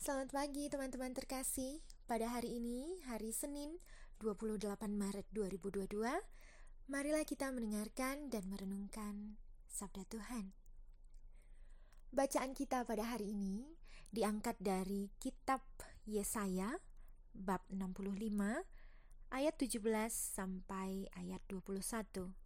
Selamat pagi teman-teman terkasih. Pada hari ini, hari Senin 28 Maret 2022, marilah kita mendengarkan dan merenungkan sabda Tuhan. Bacaan kita pada hari ini diangkat dari kitab Yesaya bab 65 ayat 17 sampai ayat 21.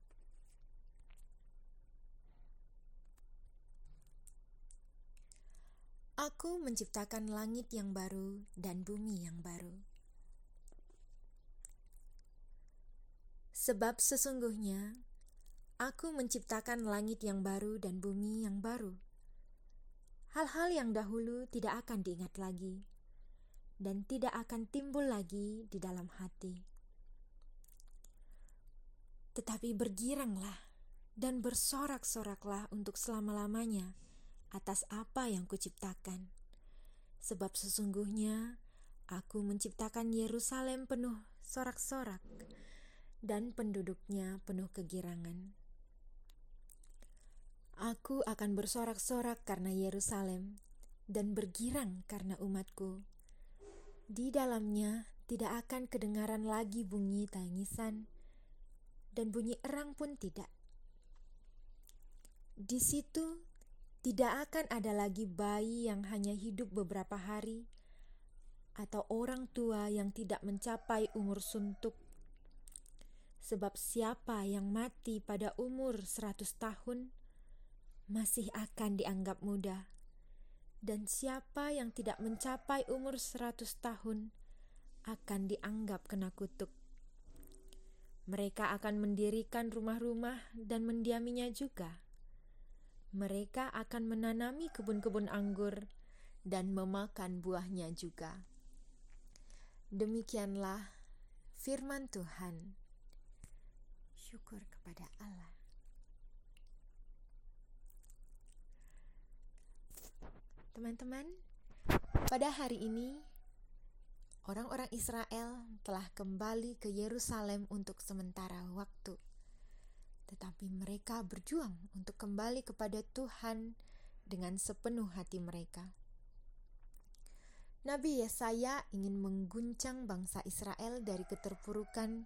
Aku menciptakan langit yang baru dan bumi yang baru. Sebab sesungguhnya aku menciptakan langit yang baru dan bumi yang baru. Hal-hal yang dahulu tidak akan diingat lagi dan tidak akan timbul lagi di dalam hati. Tetapi bergiranglah dan bersorak-soraklah untuk selama-lamanya atas apa yang kuciptakan. Sebab sesungguhnya aku menciptakan Yerusalem penuh sorak-sorak dan penduduknya penuh kegirangan. Aku akan bersorak-sorak karena Yerusalem dan bergirang karena umatku. Di dalamnya tidak akan kedengaran lagi bunyi tangisan dan bunyi erang pun tidak. Di situ tidak akan ada lagi bayi yang hanya hidup beberapa hari, atau orang tua yang tidak mencapai umur suntuk. Sebab siapa yang mati pada umur seratus tahun masih akan dianggap muda, dan siapa yang tidak mencapai umur seratus tahun akan dianggap kena kutuk. Mereka akan mendirikan rumah-rumah dan mendiaminya juga mereka akan menanami kebun-kebun anggur dan memakan buahnya juga. Demikianlah firman Tuhan. Syukur kepada Allah. Teman-teman, pada hari ini orang-orang Israel telah kembali ke Yerusalem untuk sementara waktu tetapi mereka berjuang untuk kembali kepada Tuhan dengan sepenuh hati mereka. Nabi Yesaya ingin mengguncang bangsa Israel dari keterpurukan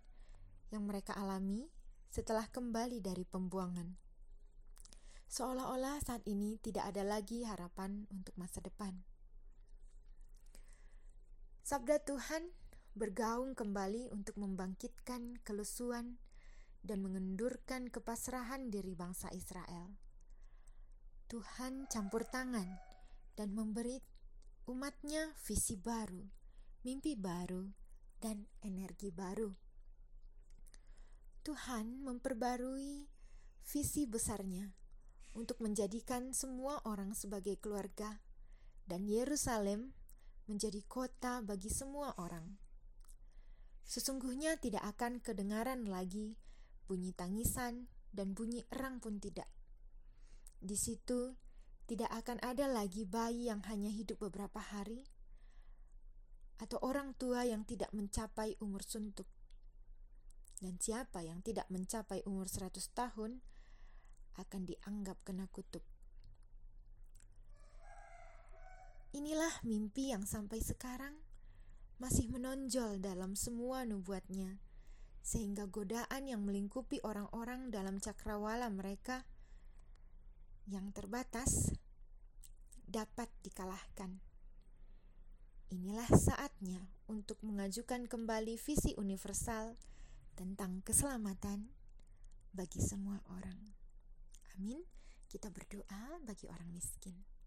yang mereka alami setelah kembali dari pembuangan. Seolah-olah saat ini tidak ada lagi harapan untuk masa depan. Sabda Tuhan bergaung kembali untuk membangkitkan kelesuan dan mengendurkan kepasrahan diri bangsa Israel. Tuhan campur tangan dan memberi umatnya visi baru, mimpi baru, dan energi baru. Tuhan memperbarui visi besarnya untuk menjadikan semua orang sebagai keluarga dan Yerusalem menjadi kota bagi semua orang. Sesungguhnya tidak akan kedengaran lagi bunyi tangisan, dan bunyi erang pun tidak. Di situ tidak akan ada lagi bayi yang hanya hidup beberapa hari, atau orang tua yang tidak mencapai umur suntuk. Dan siapa yang tidak mencapai umur 100 tahun akan dianggap kena kutuk. Inilah mimpi yang sampai sekarang masih menonjol dalam semua nubuatnya sehingga godaan yang melingkupi orang-orang dalam cakrawala mereka yang terbatas dapat dikalahkan. Inilah saatnya untuk mengajukan kembali visi universal tentang keselamatan bagi semua orang. Amin. Kita berdoa bagi orang miskin.